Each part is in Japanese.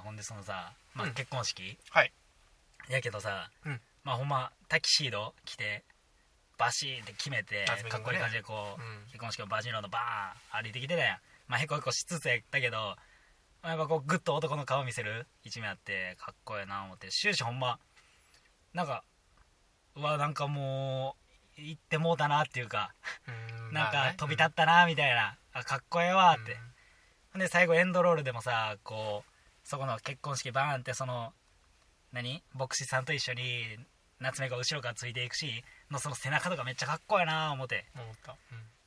ほんでそのさ、まあうん、結婚式、はい。やけどさ、うん。まあほんまタキシード着てバシーンって決めて夏目君がねかっこいい感じでこう、うん。結婚式をバジロードバーン歩いてきてたやん。まあへこへこしつつやったけど、まあ、やっぱこうグッと男の顔見せる一面あってかっこええな思って。終始ほんまなんかうわなんかもう行ってもうたなっていうかうん。なんまあね。か飛び立ったなみたいな、あかっこええわって、ほんで最後エンドロールでもさこうそこの結婚式バーンってその何？牧師さんと一緒に夏目が後ろからついていくしのその背中とかめっちゃかっこええな思って。うん思った。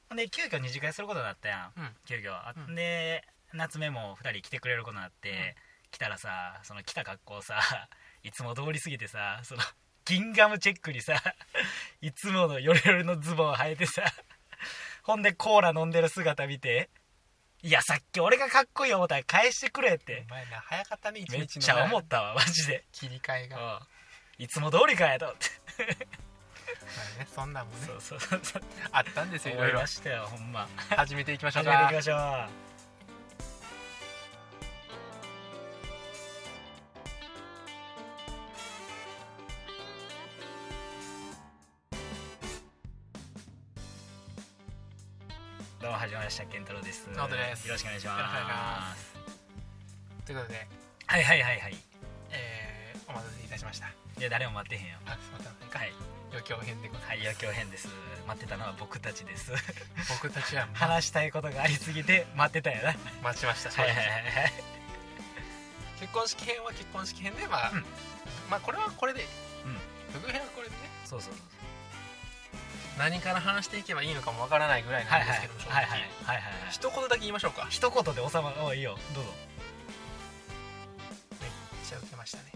ほん。で急遽二次会することになったやん。うん。急遽あうん。で夏目も2人来てくれることになって、来たらさその来た格好さ いつも通り過ぎてさそのギンガムチェックにさ いつものヨレヨレのズボン履いてさ ほんでコーラ飲んでる姿見ていやさっき俺がかっこいい思ったら返してくれって。お前な早かったね一めっちゃ思ったわマジで、切り替えが、いつも通りかやと。思ってあね、そんなんもね。そうそうそうそう。あったんですよいろいろ。ましたよほんま。始めていきましょう始めていかきましょうどうも始まりました健太郎です。よろしくお願いします。すということで、はいはいはいはい。えー、お待たせいたしました。いや誰も待ってへんよ。あすいませんか。はい。余興編でございはい余興編です。待ってたのは僕たちです。ます僕たちはま 話したいことがありすぎて待ってたよな。待ちました正はい直はいはいはい。結婚式編は結婚式編でまあ、うん。まあこれはこれで。うん。副編はこれでね。そうそう何から話していけばいいのかもわからないぐらいなはいはいんですけど。も、正直はいはいはいはいはい一言だけ言いましょうか。一言で収まる。おいいよ。どうぞ。めっちゃ受けましたね。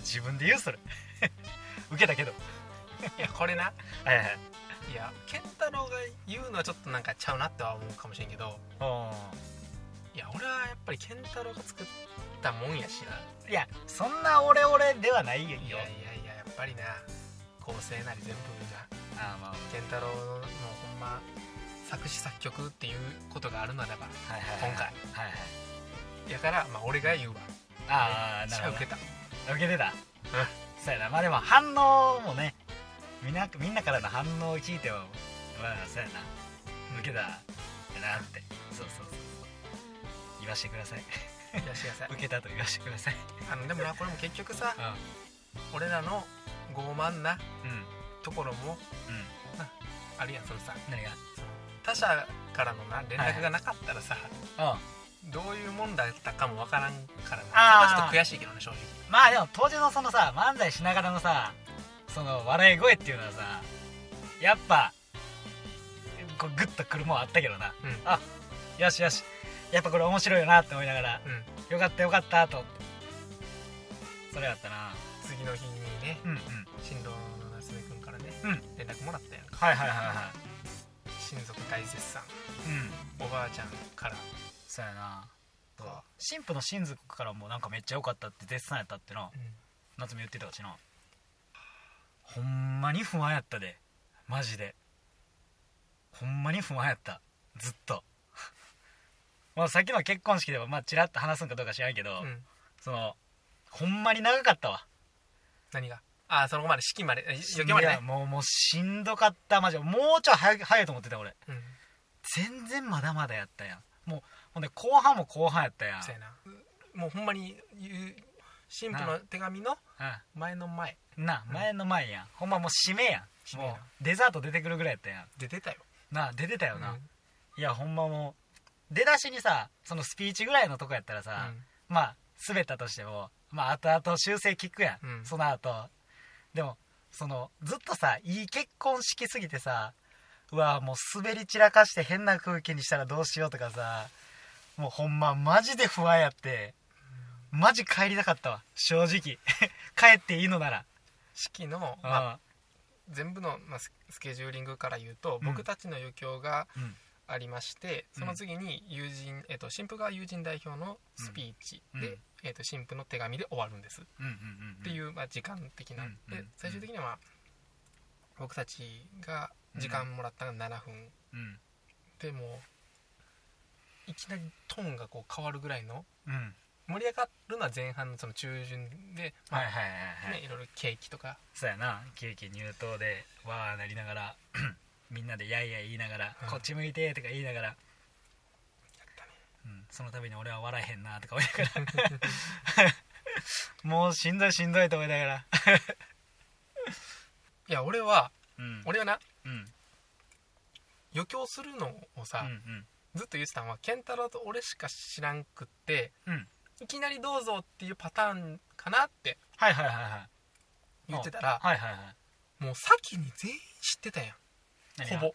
自分で言うそれ。受けたけど。いやこれな。はいはい。いや健太郎が言うのはちょっとなんかちゃうなっては思うかもしれんけど。おいや俺はやっぱり健太郎が作ったもんやしな。ーいやそんな俺俺ではないよ。いやいやいややっぱりな。構成なり全部があーまあ健太郎のもうほんま作詞作曲っていうことがあるならばはいはいはい今回はい。はいやからまあ俺が言うわ。ああなるほど。受けた。受けてた。そうやな。まあでも反応もねみんなみんなからの反応を聞いてもまあそうやな。受けたやなって。そうそうそう言わしてください。いらっしゃいませ受けたと言わしてください。あのでもなこれも結局さう俺らの傲慢なんうんところもうん。あるやんそのさ何がその他者からのな連絡がなかったらさ、うん。どういうもんだったかもわからんからな。あー。そこはちょっと悔しいけどね正直。まあでも当時のそのさ漫才しながらのさその笑い声っていうのはさやっぱこうグッとくるもんあったけどな。うん。あよしよし。やっぱこれ面白いよなって思いながらうん。よかったよかったと。それやったな。次の日にねうんうん。新郎うん。連絡もらったやん。かはいはいはいは親族大絶賛。いうん。おばあちゃんから。そうやな。か新婦の親族からもなんかめっちゃ良かったって絶賛やったってな。うん。夏目言ってたしな。ほんまに不安やったで。マジで。ほんまに不安やった。ずっと。まあさっきの結婚式でもまあちらっと話すんかどうか知らんけど、うん。そのほんまに長かったわ。何が？ああそのまで式までえ余計までね。もうもうしんどかった。マジでもうちょい早い早いと思ってた俺。うん。全然まだまだやったやん。もうほんで後半も後半やったやん。そうやな。もうほんまに言う新婦の手紙の前の前。うんなうん。前の前やん。ほんまもう締めやん。もうデザート出てくるぐらいやったやん。で出たよ。な出てたよな、うん。いやほんまもう出だしにさそのスピーチぐらいのとこやったらさ、まあ滑ったとしてもまあ後々修正聞くやん。その後でもそのずっとさいい結婚式すぎてさうわもう滑り散らかして変な空気にしたらどうしようとかさもうほんまマジで不安やってマジ帰りたかったわ正直。帰っていいのなら。式の、あまあ、全部の、まあ、ススケジューリングから言うと、うん僕たちの余興がうんありましてその次に友人、えっと新婦が友人代表のスピーチで、うん。えっと新婦の手紙で終わるんです、うんうんうんっていう、まあ、時間的な、うんうんで最終的には、まあ、僕たちが時間もらったのが7分、うん。でもういきなりトーンがこう変わるぐらいのうん。盛り上がるのは前半のその中旬で、まあはいはいはいはい、ね、いろいろケーキとか。そうやな。ケーキ入刀でわーなりながらみんなでやいやい言いながら、うん。こっち向いてとか言いながら、うん、その度に俺は笑えへんなとか思いながら。もうしんどいしんどいと思いながら。いや俺はうん。俺はなうん。余興するのをさ、うんずっと言ってたのは健太郎と俺しか知らんくってうん。いきなりどうぞっていうパターンかなってはいはいはいはい。言ってたらはいはいはい。もう先に全員知ってたやんほぼ。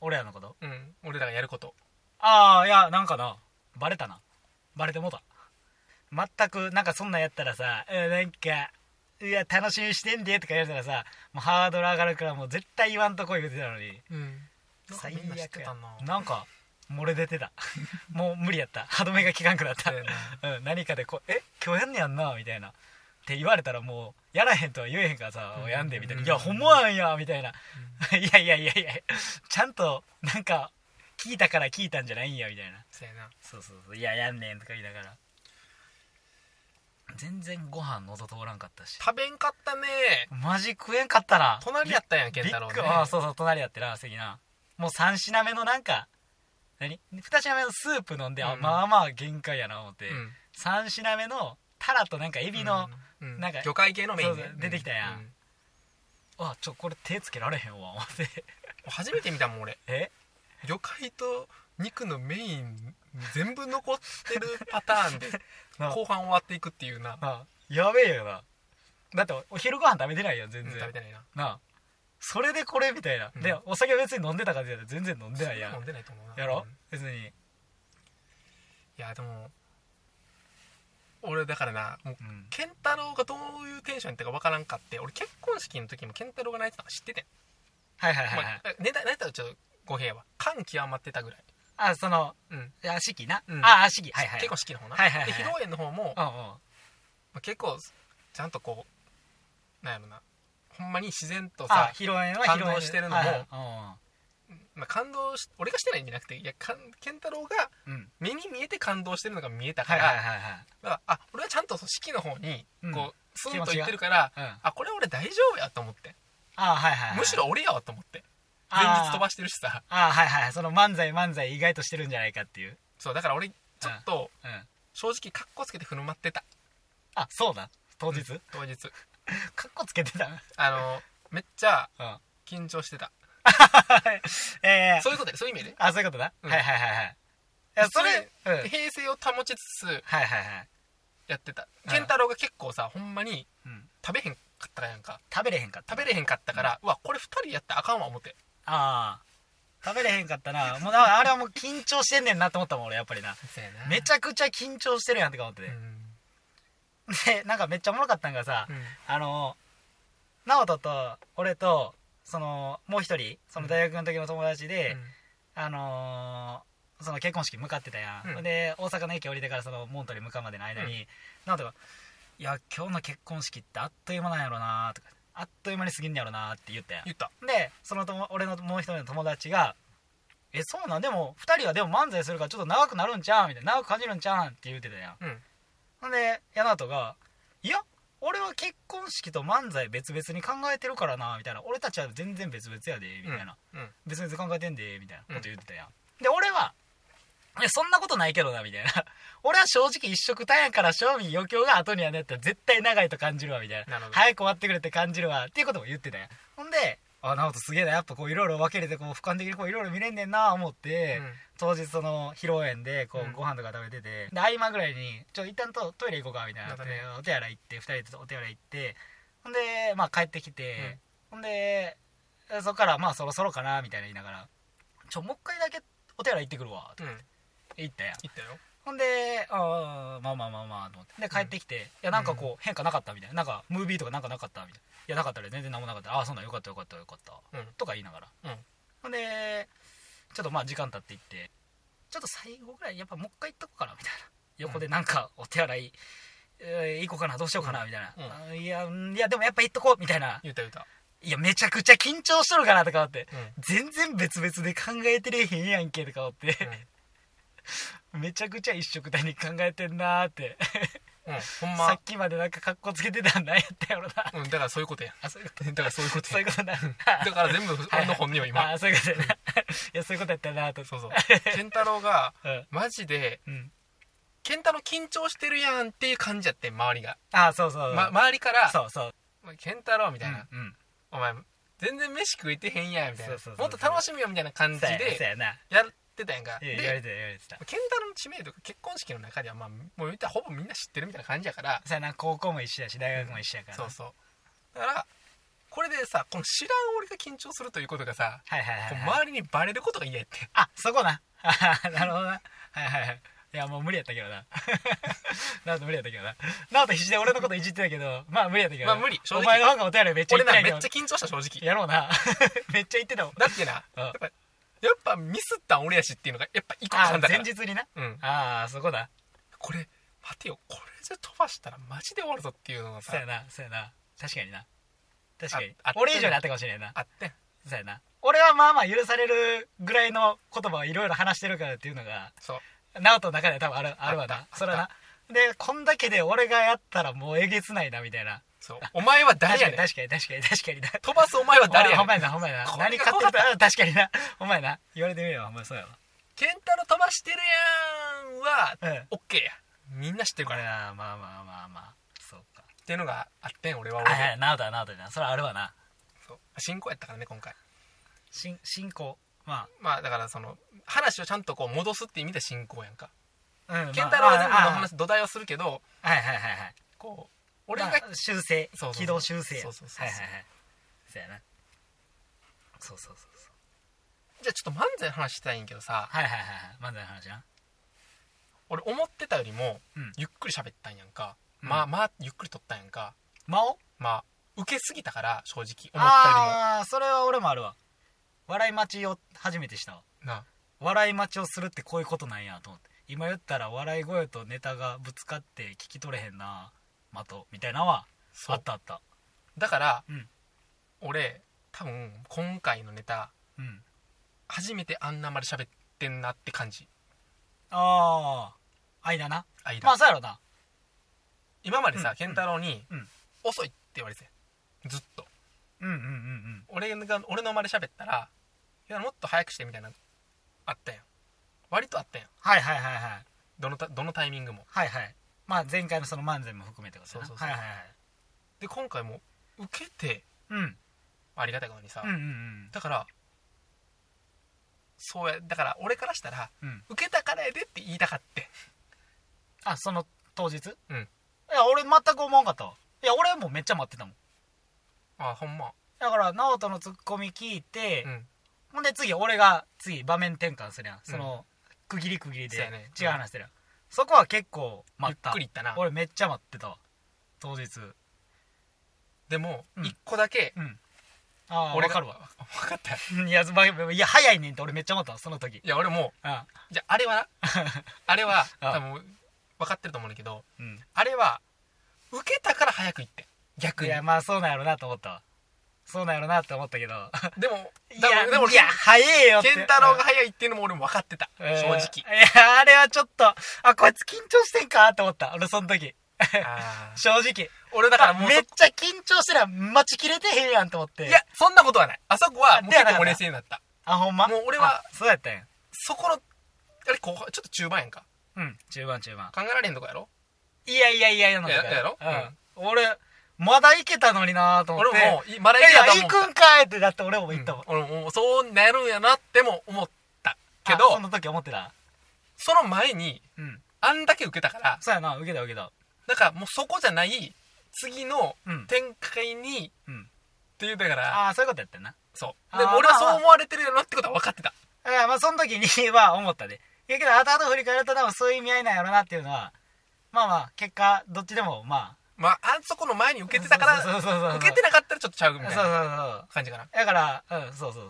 俺らのこと？うん。俺らがやること。ああいやなんかな。バレたな。バレてもうた。全くなんかそんなんやったらさうんなんかいや楽しみにしてんでとか言われたらさもうハードル上がるからもう絶対言わんとこ言うてたのに。うん。最悪や。なな。んか漏れ出てた。もう無理やった。歯止めが効かんくなった、うん、何かでこう「え？今日やんねやんな」みたいなって言われたらもうやらへんとは言えへんからさうん「やんで」みたいな「うん。いやほんまなんや」みたいな「いやいやいやいやちゃんとなんか聞いたから聞いたんじゃないんや」みたいな。そうやな。そうそうそう「いややんねん」とか言いながら。全然ご飯喉通らんかったし。食べんかったね。マジ食えんかったな。隣やったやん健太郎ね。ああそうそう隣やってな席な。もう3品目のなんか何？2品目のスープ飲んで、あうん。まあまあ限界やな思って、うん。3品目のタラとなんかエビの、うんなんか魚介系のメインね。そうそう出てきたやん。うあちょこれ手つけられへんわ思って。初めて見たもん俺。え？魚介と肉のメイン全部残ってるパターンで な後半終わっていくっていうな、なやべえよな。だってお昼ご飯食べてないよ全然、うん食べてないな。なあ。それでこれみたいな、うん。でお酒は別に飲んでたかって言ったら全然飲んでないやん。飲んでないと思うな。やろ？うん、別に。いやでも俺だからなもううん。健太郎がどういうテンションやったかわからんかって俺結婚式の時も健太郎が泣いてたの知っててん、はいはいはいはい、まあ、寝た泣いたらちょっと語弊は感極まってたぐらい、あそのうん。あ式な、うん。ああ式はいはい。結婚式の方な、はいはいはいで披露宴の方も、うんうん。まあ、結構ちゃんとこうなんやろな。ほんまに自然とあさ、披露宴は披露宴。してるのもはいはいまあ、感動し俺がしてないんじゃなくていやかん健太郎が目に見えて感動してるのが見えたから,、はいはいはいはい。だからあ俺はちゃんとその式の方にうん。こう、スンと言ってるからうん。ああこれ俺大丈夫やと思って。はいはいはいむしろ俺やわと思って。前日飛ばしてるしさ。あはいはいその漫才漫才意外としてるんじゃないかっていう。そうだから俺ちょっとうん。正直カッコつけて振る舞ってた。あそうだ。当日？当日。カッコつけてた。うんあのめっちゃあ緊張してた ええ。そういうことでそういう意味で。あそういうことだ。うん。はいはいはいはい。いやそれうん。はい平静を保ちつつはいはいやってたうん。健太郎が結構さほんまにうん。食べへんかったやんか。食べれへんかった。食べれへんかったから、うわこれ2人やったらあかんわ思って。ああ。食べれへんかったな。もうだからあれはもう緊張してんねんなと思ったもん俺やっぱりな。めちゃゃくちゃ緊張してるやんって思ってて、うん。でなんかめっちゃおもろかったんがさ、うん。あの直人と俺とそのもう一人その大学の時の友達で、あのーその結婚式向かってたやん、うん。で大阪の駅降りてからそのモントに向かうまでの間に、直人が「いや今日の結婚式ってあっという間なんやろな」とか「あっという間に過ぎんやろな」って言ったやん。言った。でそのとも俺のもう一人の友達が「えそうなん？でも2人はでも漫才するからちょっと長くなるんちゃう?」みたいな「長く感じるんちゃう？ん?」って言ってたやん。うん。ほんでヤナトが「いや俺は結婚式と漫才別々に考えてるからな」みたいな「俺たちは全然別々やで」みたいな、うん。別々考えてんでみたいなこと言ってたやん、で俺は「いやそんなことないけどな」みたいな。俺は正直一色単やから正味余興が後にはねったら絶対長いと感じるわみたいな。早く終わってくれって感じるわっていうことも言ってたやん。ほんであ直人すげえなやっぱこういろいろ分けれてこう俯瞰的にこういろいろ見れんねんな思って、うん当日その披露宴でこうん。うご飯とか食べてて、で合間ぐらいに「ちょ一旦とトイレ行こうか」みたいななんかね。でお手洗い行って2人でお手洗い行ってほんでまあ帰ってきて、ほんでそっからまあそろそろかなみたいな言いながら「ちょもう一回だけお手洗い行ってくるわ」とうん。言ったやん。言ったよ。ほんでああまあまあまあまあと思って。で帰ってきて「いやなんかこう変化なかった」みたいな「なんかムービーとかなんかなかった」みたいな「いやなかったら全然何もなかった。ああそうなんよかったよかったよかった」うん。とか言いながら、うん。ほんでちょっとまあ時間経っていってちょっと最後ぐらいやっぱもう一回行っとこうかなみたいな。横でなんかお手洗い、えー行こうかなどうしようかなみたいな、いやうんいやでもやっぱ行っとこうみたいな。言った言った。いやめちゃくちゃ緊張しとるかなとか思って。うん。全然別々で考えてれへんやんけとか思って、めちゃくちゃ一緒くたに考えてんなーって、うんほんさまっきまでなんか格好つけてたんなんやったやろな。うんだからそういうことや。あそういうこ だからそういうこととそうやいうことだ だから全部俺の本音よ今。あそういうことやな。いやそういうことやったなと。そうそう。健太郎がうん。マジでうん。健太郎緊張してるやんっていう感じやってん周りが、あそうそう、ま、周りからそうそう「お前健太郎」みたいな、うんうん。お前全然飯食えてへんやん」みたいな。そうそうそうもっと楽しみよみたいな感じそうやそうでやな。やってたやんか。でいや言われてた言われてた。健太郎の知名度が結婚式の中ではまあもう言ったらほぼみんな知ってるみたいな感じやから。そうやな高校も一緒やし大学も一緒やから。な、そうそう。だからこれでさこの知らん俺が緊張するということがさはいはいはい、こうはい、周りにバレることが嫌やってあそこな。なるほどな。はいはいはい。いやもう無理やったけどな。ナオト無理やったけどな。ナオト必死で俺のこといじってたけどまあ無理やったけどな。まあ無理お前の方がお便りめっちゃ俺言ってないけど。なめっちゃ緊張した正直。やろうな。めっちゃ言ってたもん。だってなうん。やっぱやっぱミスったん俺やしっていうのがやっぱ一個あ感だから。前日にな？うん。ああそこだ。これ待てよこれで飛ばしたらマジで終わるぞっていうのがさ。そうやなそうやな。確かにな。確かに。俺以上にあったかもしれんな。あってん。そうやな。俺はまあまあ許されるぐらいの言葉をいろいろ話してるからっていうのがそう。ナオトの中で多分あるあるわな。それはな。でこんだけで俺がやったらもうえげつないなみたいなそう。お前は誰確かにやねん。確かに確かに確かにな。飛ばすお前は誰やほん。まねんやなほんまやな。何買ってるか確かにな。ほんまやな。言われてみればほんまそうやケンタロ飛ばしてるやんはオッケーや。みんな知ってるから。まあまあまあまあ。そうか。ていうのがあってん俺はは俺はいナオトはナオトだなそれはあるわな。そう。進行やったからね今回。進進行。ままあだからその話をちゃんとこう戻すって意味で進行やんか。あうんケンタロウは全部のまあ話土台をするけどあはいはいはいはい。こう俺がまあ修正軌道修正そうそうそうそう。はいはいはい。そうやな。そうそうそうそう。じゃあちょっと漫才の話したいんやけどさ。はいはいはいはい。漫才の話な。俺思ってたよりもうん。ゆっくり喋ったんやんか、うん。まあまあゆっくり撮ったんやんか。間を？まあ受けすぎたから正直思ったよああーそれは俺もあるわ。笑い待ちを初めてしたわ。りもな笑い待ちをするってこういうことなんやと思って。今言ったら笑い声とネタがぶつかって聞き取れへんな的みたいなのはあったあった。だから、うん。俺多分今回のネタうん。初めてあんなまで喋ってんなって感じ。ああ間な。間、まあそうやろな。今までさ、うん。健太郎に、うん。遅いって言われててずっと。うんうんうんうん。俺が俺の間で喋ったらいやもっと早くしてみたいなあったやん。割とあったやん。はいはいはいはい。どのたどのタイミングも。はいはいまあ前回のその漫才も含めてことそうそうそう。はいはいはい。で今回も受けてうん。ありがたいことにさ、うんうんうん。だからそうやだから俺からしたらうん。受けたからやでって言いたかってあその当日？うん。いや俺全く思わんかったわ。いや俺もめっちゃ待ってたもん。あほんま。だから直人のツッコミ聞いて、うん。ほんで次俺が次場面転換するやん。その、区切り区切りで違う話してるやん、そこは結構ゆっくりいったな。俺めっちゃ待ってた。わ当日。でもうん。一個だけうん。ああ俺かるわ。分かったうん いやいや早いねんって俺めっちゃ思ったわその時。いや俺もあじゃああれはな あれはあ多分分かってると思うんだけどうん。あれは受けたから早く行って逆に。いやまあそうなんやろなと思ったわそうなんやろなって思ったけど。でも いやでもいや早えよって。健太郎が早いっていうのも俺も分かってた。うん。正直。いやあれはちょっとあこいつ緊張してんかって思った俺その時。正直。俺だからもうめっちゃ緊張してら待ちきれてへんやんと思って。いやそんなことはない。あそこはもう結構冷静になった。あほんま？もう俺はあそうやったんや。そこのあれ後半ちょっと中盤やんか。うん中盤中盤。考えられへんとこやろ？いやいやいやいやのとこややろ？うん。俺まだいけたのになと思って。俺もいまだいやいやいけた。と思行くんかいってだって俺もう行ったもん。俺もそうなるんやなっても思ったけあどその時思ってた？その前にうん。あんだけ受けたからそうやな受けた受けた。だからもうそこじゃない次のうん。展開にうん。っていうだから。ああそういうことやったんな。そう。でも俺はまあまあ。そう思われてるよなってことは分かってた。いやまあその時には思ったで。いやけど後々振り返ると多分そういう意味合いなんやろなっていうのはまあまあ結果どっちでもままああそこの前にあ受けてたから受けてなかったらちょっとちゃうみたいな感じかな。だからうん。そうそうそう。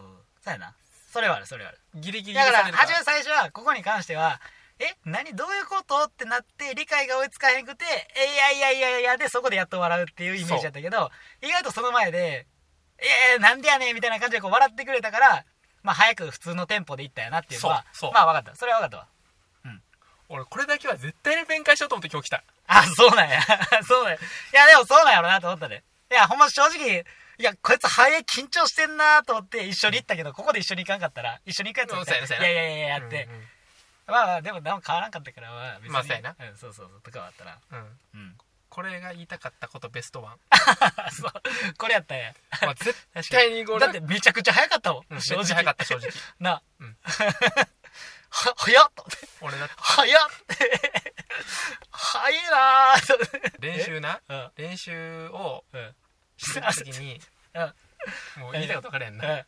そうやな。それはあるそれはある。ギリギリだから初め最初はここに関してはえ何どういうことってなって理解が追いつかへんくてえいやいやいやいやでそこでやっと笑うっていうイメージだったけど意外とその前で「いやいやなんでやねん」みたいな感じでこう笑ってくれたからまあ早く普通のテンポでいったやなっていうのはまあ分かった。それは分かったわ俺これだけは絶対に弁解しようと思って今日来た。あそうなんや。そうだよいやでもそうなんやろなと思ったで。いやほんま正直いやこいつハエ緊張してんなと思って一緒に行ったけどここで一緒に行かんかったら一緒に行くやつうんそうやなそうやないやいやいややって、うんまあまあでも何も変わらんかったからまあ別に。まあそうやな。うんそうそうそうとかはあったら。うん。うん。うんこれが言いたかったことベストワン、そう。これやったんや。まあ、絶対にこれ だってめちゃくちゃ早かったもん、うん正直早かった正直。な、うんは早っ俺だって。早っ早いなー練習な？うん。練習をうん。してる時に うん。もう言いたいこと分かれへんうなん。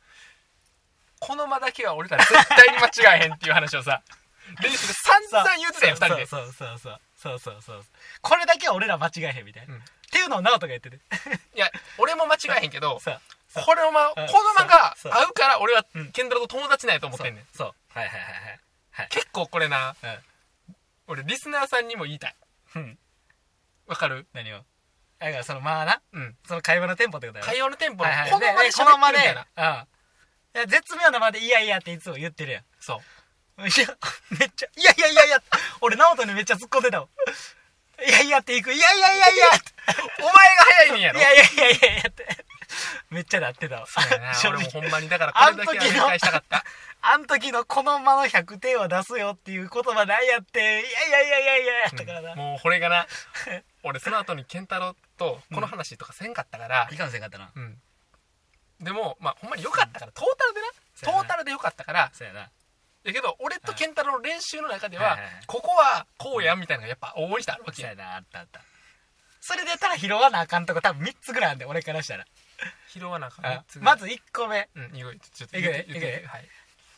この間だけは俺ら絶対に間違えへんっていう話をさ 練習で散々言ってたよ二人で。そうそうそうそうそうそうこれだけは俺ら間違えへんみたいな、うん。っていうのを直人が言ってて。いや俺も間違えへんけど これをまこうん。の間が合うから俺はうん。ケンドラと友達なんやと思ってんねん。そう。そう。はいはいはいはい。結構これなはい俺リスナーさんにも言いたい。うん。うん。わかる？何を？だからそのまあな。うん。その会話のテンポってことだよ会話のテンポはいはい。この間ででこの間で喋ってるみたいな。うん。いや絶妙な間でいやいやっていつも言ってるやん。そう。いや、めっちゃ、いやいやいやいや、俺、直人にめっちゃ突っ込んでたもん。いやいやっていく、いやいやいやいや。っ てお前が早いねんやろ。いやいやいやいやいやって。めっちゃなってたわ。そうやな 正俺も直。ほんまにだからこれだけは理解したかった あん時のこの間の100点は出すよっていう言葉ないやって、いやいやいやいやいややったからな。うんもうこれがな俺その後に健太郎とこの話とかせんかったからいかんせんかったな。うんでもまあほんまに良かったからトータルでなそうやなトータルで良かったからそうやな。だけど俺と健太郎の練習の中でははいはいはいここはこうやんみたいなのがやっぱ往々にしてあるわけやそうやな、あったあった。それでたら拾わなあかんとこ多分3つぐらいあるんで、俺からしたら。拾わなあかんあ三つぐらいまず1個目。うんいいよちょっといく言っていく言って。はい。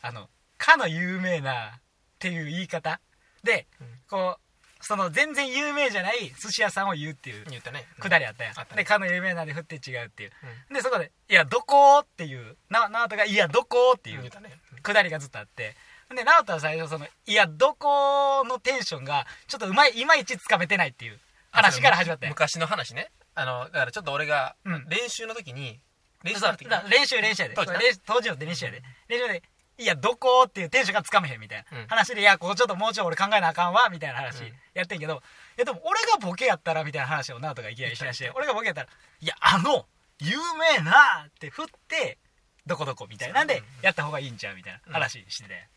あの、かの有名なっていう言い方。で、うん。こう、その全然有名じゃない寿司屋さんを言うっていう言ったね。くだりあったやん。あったね。で、かの有名なんで振って違うっていう。うん。で、そこで、いや、どこっていう、な、直人が、いや、どこっていう言ったね。くだりがずっとあって。で、直人は最初その、いや、どこのテンションが、ちょっとうまい、いまいちつかめてないっていう話から始まったやん。昔の話ねあのだからちょっと俺がうん。練習の時に練習の時にだから練習練習やで。当時な。練習当時の練習やで。練習でいやどこっていうテンションがつかめへんみたいな、うん。話でいやここちょっともうちょい俺考えなあかんわみたいな話うん。やってんけど、いやでも俺がボケやったらみたいな話を直人がいきなりしだして俺がボケやったらいやあの有名なって振ってどこどこみたいな。んでうん。やった方がいいんちゃうみたいな話してて、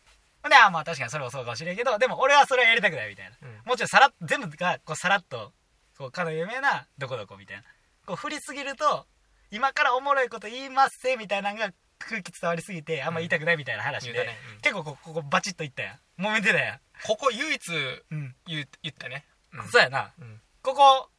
ほんであまあ確かにそれもそうかもしれんけどでも俺はそれはやりたくないみたいな。うん。もうちょいさらっ全部がこうさらっとこうかの有名などこどこみたいな。こう振りすぎると今からおもろいこと言いますせみたいなのが空気伝わりすぎてあんま言いたくないみたいな話で、言うたね。うん。結構こここバチッといったやん。揉めてたやここ唯一んうん、言う言ったね。うん。そうやな。うん。ここ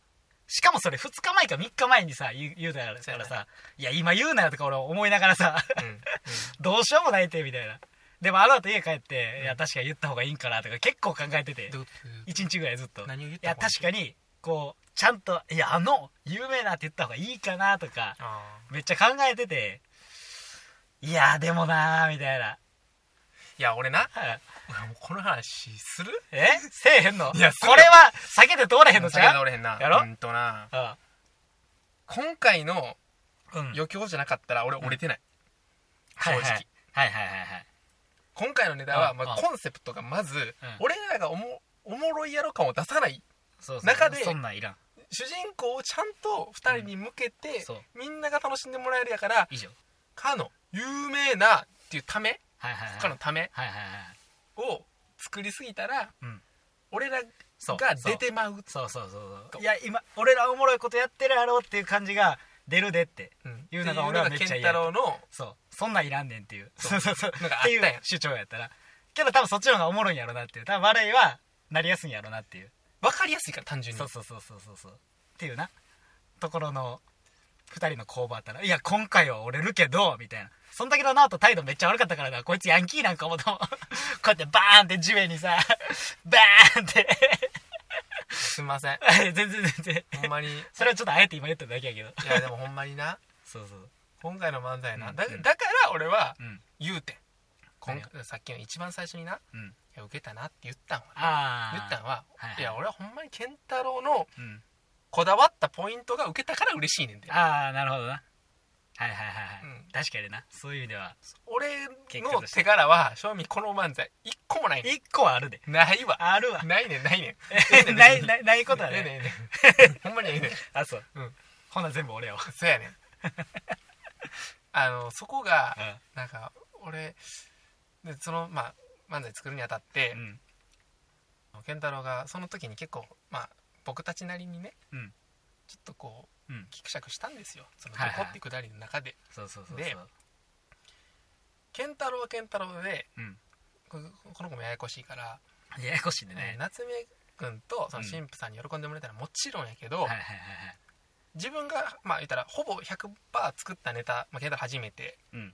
しかもそれ2日前か3日前にさ言う言うたからさ「いや今言うなよ」とか俺思いながらさうん。うん。どうしようもないってみたいな。でもあの後家帰って「いや確かに言った方がいいんかな」とか結構考えてて。どう1日ぐらいずっと。何を言っいや確かにこうちゃんといやあの有名なって言った方がいいかなとかあめっちゃ考えてていやでもなーみたいな。ーいや俺なはい。俺もうこの話する？え？せえへんの？いやこれは避けて通れへんのち避けゃうられへんな。やろ？うんとな。あ今回のうん。余興じゃなかったら俺折れてない。正直はい。はいはいはいはいはい。今回のネタはああまあコンセプトがまずうん。俺らがおもおもろいやろ感を出さない中でそんなんいらん。主人公をちゃんと2人に向けてそう。みんなが楽しんでもらえるやからかの有名なっていうためはいはいはい。かのためはいはいはいを作りすぎたらうん。俺らが出てまう。そうそうそうそう。いや今俺らおもろいことやってるやろっていう感じが出るでって。うん。いうのが俺はめっちゃ嫌のが健太郎のそう。そんなんいらんねんっていう。そそううそうそう。なんかあってい主張やったら。けど多分そっちの方がおもろいんやろなっていう。多分笑いはなりやすいんやろなっていう分かりやすいから単純に。そうそうそうそうそうそう。っていうな。ところの2人の攻防あったら「いや今回は折れるけど」みたいな。そんだけど直人態度めっちゃ悪かったからな。こいつヤンキーなんかもと こうやってバーンって地面にさ バーンって。すんません。全然全然。ほんまに。いそれはちょっとあえて今言っただけやけど。やでもほんまにな。そうそう。今回の漫才な、うんうん。だだから俺はうん。言うて。ん今何回さっきの一番最初にな「うんいや受けたな」って言ったんはああ言ったんは、はいはい。いや俺はほんまに健太郎のうん。こだわったポイントが受けたから嬉しいねんで。ああなるほどな。はいはいはいうん。確かにな。そういう意味では。俺の手柄は正味この漫才一個もないね一個はあるで。んないわ。あるわ。ないねんないねん。ないないないことはね。ええねねん。ほんまにええねん。あそう、うん。ほな全部俺やわ。そうやねん。あのそこがうなんか俺でそのまあ漫才作るにあたって、ん。健太郎がその時に結構まあ僕たちなりにね、うん。ちょっとこううん。ギクシャクしたんですよ。そのはいはい。どこってくだりの中で、そうそうそうそう。で健太郎は健太郎でうん。ここの子もややこしいから、ややこしいんでね、夏目君とそのうん。神父さんに喜んでもらえたらもちろんやけど、自分がまあ言ったらほぼ100%作ったネタ、まあ、健太郎初めて、うん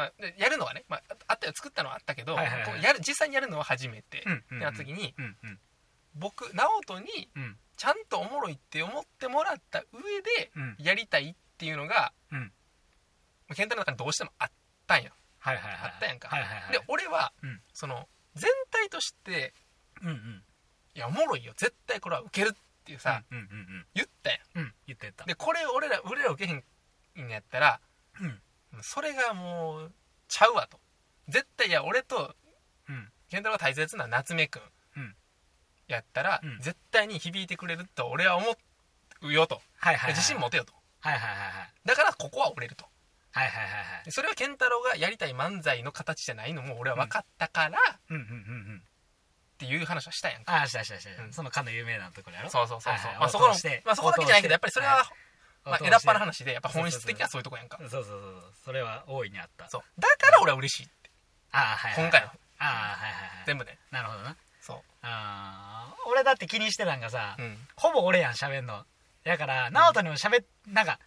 まあ、でやるのはね、まあ、あったよ作ったのはあったけど、はいはいはい。こうやる実際にやるのは初めて、うんうんってなった時にうんうん。僕直人にうん。ちゃんとおもろいって思ってもらった上でうん。やりたいっていうのが、うん。健太郎の中にどうしてもあったんよはいはいはいあったやんか。はいはいはいで俺は、うん。その全体としてうんうん。いやおもろいよ。絶対これはウケるっていうさ、うんうんうん言ったやん。うん言ったでこれ俺ら俺ら受けへんんやったらうんそれがもうちゃうわと。絶対いや俺とうん。健太郎が大切な夏目くんうん。やったら、うん。絶対に響いてくれると俺は思うよと。はいはいはい自信持てよと。はいはいはいはい。だからここは折れると。はいはいはいはい。でそれは健太郎がやりたい漫才の形じゃないのも俺は分かったからっうんうんうんうん。ていう話はしたやんか、ああしたしたした。うん。そのかの有名なところやろ？そうそうそうそう、はいはいまあ、そこのまあ、そこだけじゃないけどやっぱりそれは、まあ、枝っぱの話話でやっぱ本質的にはそういうとこやんか。そうそうそうそれは大いにあった。そうだから俺は嬉しいああはいはい今回の。ああはいはいはい全部で。なるほどな。そう。ああ俺だって気にしてたんがさ、うん。ほぼ俺やん喋んの。だから直人にも喋っなんか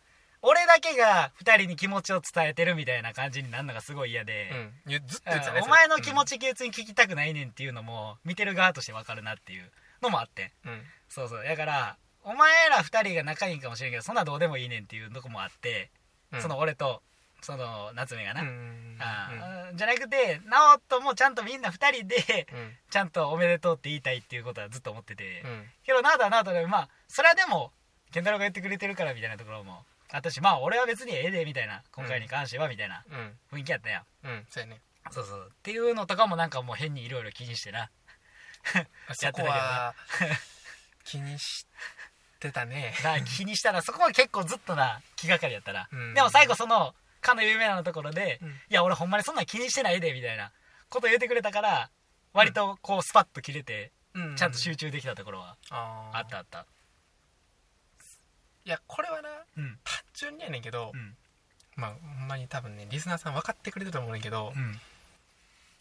俺だけが2人に気持ちを伝えてるみたいな感じになるのがすごい嫌で、うん。ゆずっと言ってたねお前の気持ちち別に聞きたくないねんっていうのも見てる側として分かるなっていうのもあって。んうん、そうそう。だからお前ら2人が仲いいんかもしれんけどそんなどうでもいいねんっていうとこもあって、うん。その俺とその夏目がな、うんうんあーじゃなくて直人もちゃんとみんな2人でうん。ちゃんとおめでとうって言いたいっていうことはずっと思ってて、うん。けど直人は直人でまあそれはでも健太郎が言ってくれてるからみたいなところもあったしまあ俺は別にええでみたいな今回に関してはみたいなうん。雰囲気やったやん。うん。そうやね。そうそう。っていうのとかもなんかもう変にいろいろ気にし てなそこは 気にしてたね。だから気にしたらそこは結構ずっとな気がかりやったら、うん。でも最後そのかの有名なのところで、うん。いや俺ほんまにそんなん気にしてないでみたいなこと言ってくれたから割とこうスパッと切れてうん。ちゃんと集中できたところはあったあった。いやこれはなうん。単純にやねんけど、うん。まあほんまに多分ねリスナーさん分かってくれてると思うねんけど、うん。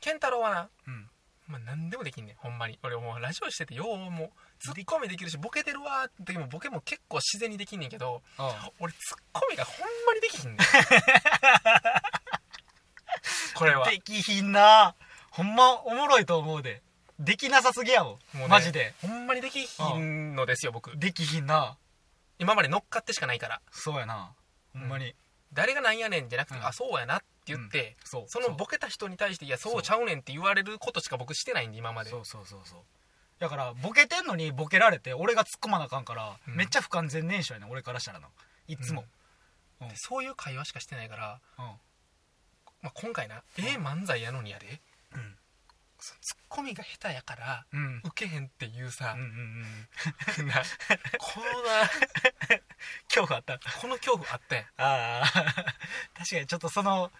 健太郎はな、うんまあ、何でもできんねん。ほんまに。俺もうラジオしててようもうツッコミできるしボケてるわーって時もボケも結構自然にできんねんけど俺ツッコミがほんまにできひんねん。これは。できひんな。ほんまおもろいと思うで。できなさすぎやもん。もうねマジで。ほんまにできひんのですよ僕。できひんな。今まで乗っかってしかないから。そうやな。ほんまに、誰がなんやねんじゃなくて、うん。あそうやなって言って、そう。そのボケた人に対していやそう。ちゃうねんって言われることしか僕してないんで今まで。そうそうそうそう。だからボケてんのにボケられて俺が突っ込まなあかんから、うん。めっちゃ不完全燃焼やねん俺からしたらのいつも、うん。でそういう会話しかしてないから、うん。まあ、今回なええ漫才やのにやで。うん。ツッコミが下手やからうん。ウケへんっていうさうんうんうん な。このな 恐怖あった。この恐怖あったやん。ああ 確かにちょっとその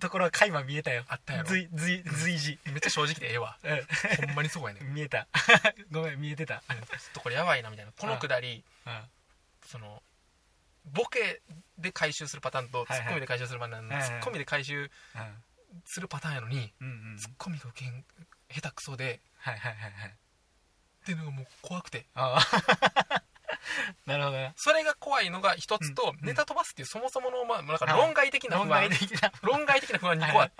ところは垣間見えたよ。あったやろ。随随随時。めっちゃ正直でええわ。うほんまにそうやね。んん見えた。ごめん見えてた。うんちょっとこれやばいなみたいな。このくだりうん。そのボケで回収するパターンとツッコミで回収するパターン、はいはいツッコミで回収するパターンやのにうんうん。ツッコミが受けん下手くそではいはいはいはい。っていうのがもう怖くて。ああ なるほどね。それが怖いのが一つと、うんネタ飛ばすっていうそもそもの、まあ、なんかあ論外的な論不安。外的な。論外的な不安2個あって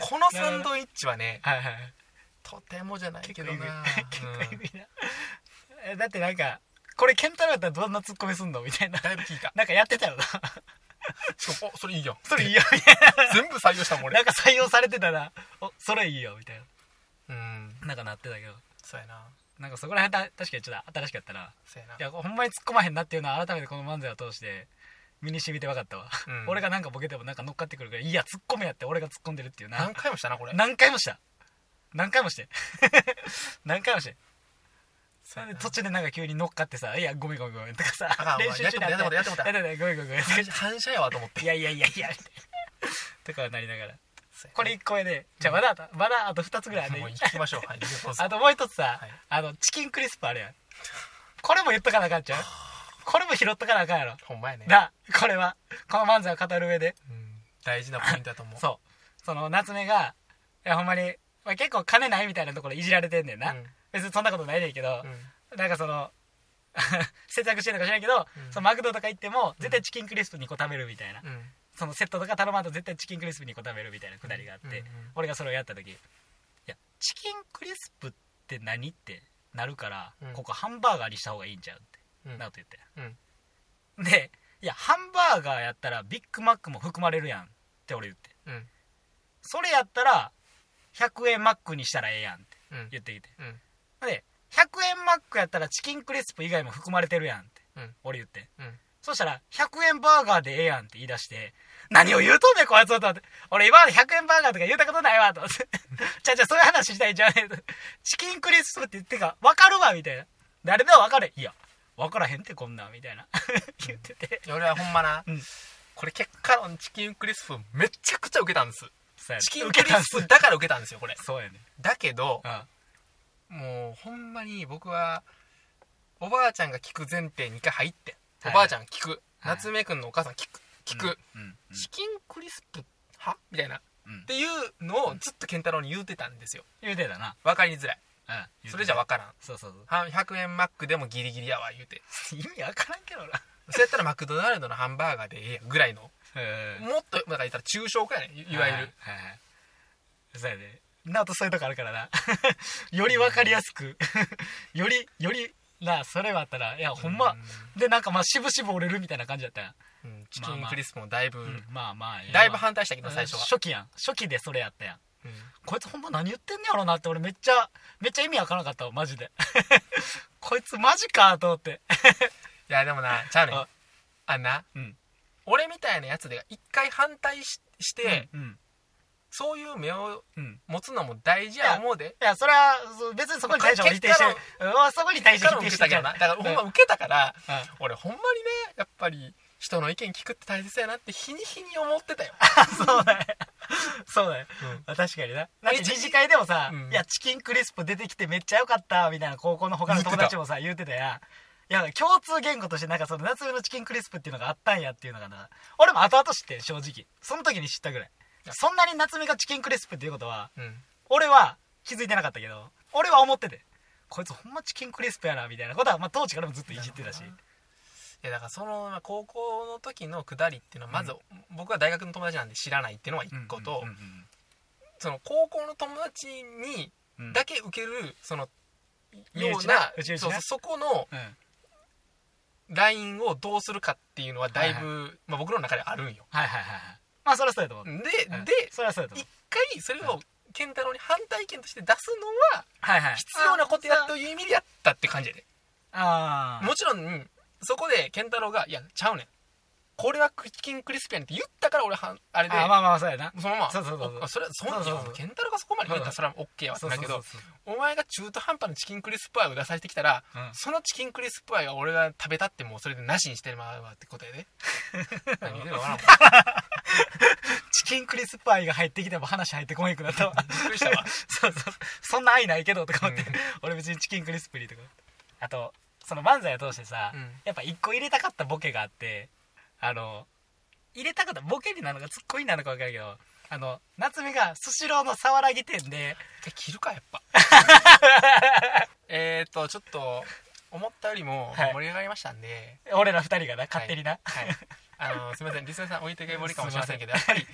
このサンドイッチはね はいはいとてもじゃないけどな。結構うん。えぐいな。えだってなんかこれ健太郎やったらどんなツッコミすんのみたいな。だいぶ聞いた。なんかやってたよな。しかもおそれいいよ。それいいよ。みたい全部採用したもん俺。ななんか採用されてたらおそれいいよみたいうん。ななんかなってたけど。そうやななんかそこら辺た確かにちょっと新しかったな。な。いやほんまに突っ込まへんなっていうのは改めてこの漫才を通して身に染みて分かったわ、うん。俺がなんかボケてもなんか乗っかってくるからいや突っ込めやって俺が突っ込んでるっていうな。何回もしたなこれ。何回もした。何回もして。何回もして。それで途中でなんか急に乗っかってさ「いやごめんごめんごめん」とかさ練習中にやってもうたやってもう。たやってもうたごめんごめんごめん反反射やわと思って。いやいやいやいや。とかはなりながらこれ1個目で。じゃあまだあとまだあと2つぐらいあるもう行きましょう。はい。あともう一つさ、はい。あのチキンクリスプあるやん。これも言っとかなあかんちゃう？これも拾っとかなあかんやろ？ほんまやね。だこれは。この漫才を語る上で。うん。大事なポイントだと思う。そう。その夏目がいやほんまに、まあ、結構金ないみたいなところいじられてんねんな、うん。別にそんなことないねんけど、うん。なんかその 節約してるのか知らんけど、うん。そのマクドとか行っても絶対チキンクリスプ2個食べるみたいな、うんそのセットとか頼まんと絶対チキンクリスプ2個食べるみたいなくだりがあって、うんうん俺がそれをやった時いやチキンクリスプって何ってなるから、うん。ここハンバーガーにした方がいいんちゃうって、うん。なこと言って。うん。でいやハンバーガーやったらビッグマックも含まれるやんって俺言って。うん。それやったら100円マックにしたらええやんってうん。言ってきて。うん。で100円マックやったらチキンクリスプ以外も含まれてるやんって、うん。俺言って。うんそしたら100円バーガーでええやんって言い出して何を言うとんねんこいつはと思って。俺今まで100円バーガーとか言うたことないわと思って。じゃあじゃあそういう話したいんじゃねえと。チキンクリスプって言ってか分かるわみたいな。誰でも分かる。いや分からへんってこんなんみたいな。言ってて。俺はほんまな、うん。これ結果論チキンクリスプめちゃくちゃ受けたんです。チキンクリスプだから受けたんですよこれ。そうやね。だけどうん。もうほんまに僕はおばあちゃんが聞く前提2回入ってはいおばあちゃんが聞く、はい。夏目くんのお母さん聞く。聞く、チキンクリスプはみたいな。っうん。ていうのをずっと健太郎に言うてたんですよ。言うてたな。分かりづらい。うんそれじゃ分からん。そうそうそう。は100円マックでもギリギリやわ言うて。意味わからんけどな。そうやったらマクドナルドのハンバーガーでええやんぐらいの。うん。もっとだから言ったら抽象化やねいいわゆる、はいはいはいそうやねなおとそういうとこあるからな。より分かりやすく。よりよりなそれはあったらいやほんま。でなんかまあ渋々折れるみたいな感じだったやん、うん、うんチキンクリスプもだいぶ、うん。まあまあだいぶ反対したけど最初は、初期やん。初期でそれやったやん。うん。こいつほんま何言ってんねやろなって俺めっちゃめっちゃ意味わからなかったわマジで。こいつマジかと思って。いやでもなちゃうねん。あ。あんなうん。俺みたいなやつで一回反対しして、うんそういう目をうん。持つのも大事や思うで。いやそれは別にそこに対しては否定してそこに対して否定してだからほんま受けたから、うん。俺ほんまにねやっぱり人の意見聞くって大切やなって日に日に思ってたよ、そうだよ。そうだよ。うん。あ確かにな。だって二次会でもさ、うん。いやチキンクリスプ出てきてめっちゃ良かったみたいな高校の他の友達もさ言うてたやん。いや共通言語としてなんかその夏目のチキンクリスプっていうのがあったんやっていうのがな。俺も後々知ってん正直。その時に知ったぐらいそんなに夏目がチキンクリスプっていうことはうん。俺は気づいてなかったけど俺は思っててこいつほんまチキンクリスプやなみたいなことは、まあ、当時からもずっといじってたし。いやだからそのまあ高校の時の下りっていうのはまず、僕は大学の友達なんで知らないっていうのは一個と、うんうんその高校の友達にうん。うんだけ受けるそのようなな内々なそうそこのうん。ラインをどうするかっていうのはだいぶ、はい。まあ、僕の中であるんよ。はいはいはいはいまあそれはそうやと思う、で、うん。でそれはそうやと思一う回それを健太郎に反対意見として出すのははいはい。必要なことやという意味でやったって感じやで。ああもちろんそこで健太郎が「いやちゃうねんこれはチキンクリスピやねん」って言ったから俺はんあれで。あまあまあそうやな。そのまま。そうそうそうそう。おそれはそんそうそうそう。健太郎がそこまで言ったらそれは OK はだけどお前が中途半端なチキンクリスプアイを出させてきたらそううん。そのチキンクリスプアイは俺が食べたってもうそれでなしにしてまうわってことやで 何言うてんの？かなびっチキンクリスプアイが入ってきても話入ってこへんくなったわ。くりしたわ。そうそう。そんな愛ないけどとか思って、うん。俺別にチキンクリスプリーとか。あとその漫才を通してさ、うん。やっぱ一個入れたかったボケがあってあの入れたかったボケになるのかツッコミになるのか分からんけどあの夏目がスシローのさわらぎ店で一回切るかやっぱ。えっとちょっと思ったよりもはい。盛り上がりましたんで、俺ら二人がな勝手にな、はい、あのすみません。リスナーさん置いてけぼりかもしれませんけど。やっぱり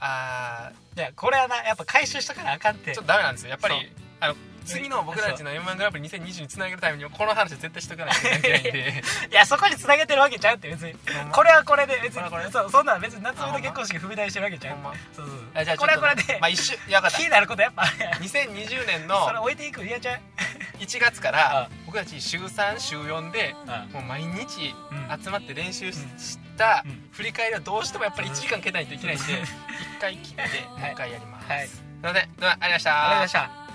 あいやこれはなやっぱ回収しとかなあかんって。ーちょっとダメなんですよ。やっぱりあの次の僕たちの m 1グランプリ2020につなげるためにもこの話は絶対しとかないといけないんで。いやそこに繋げてるわけちゃうって別に。これはこれで別にそうそんなん別に夏目の結婚式踏み台してるわけちゃう。ま。そうそう。あじゃあこれはこれで、まあ一瞬いや分かっ気になることやっぱ。あるやんた2020年それの置いていくいやちゃう？1月から僕たち週3週4でうんもう毎日うん。集まって練習ししたうん。振り返りはどうしてもやっぱり1時間かけないといけないんでうん。1回切ってもう一回やります、はい。すいません。ではありがとうございました。ありがとうございました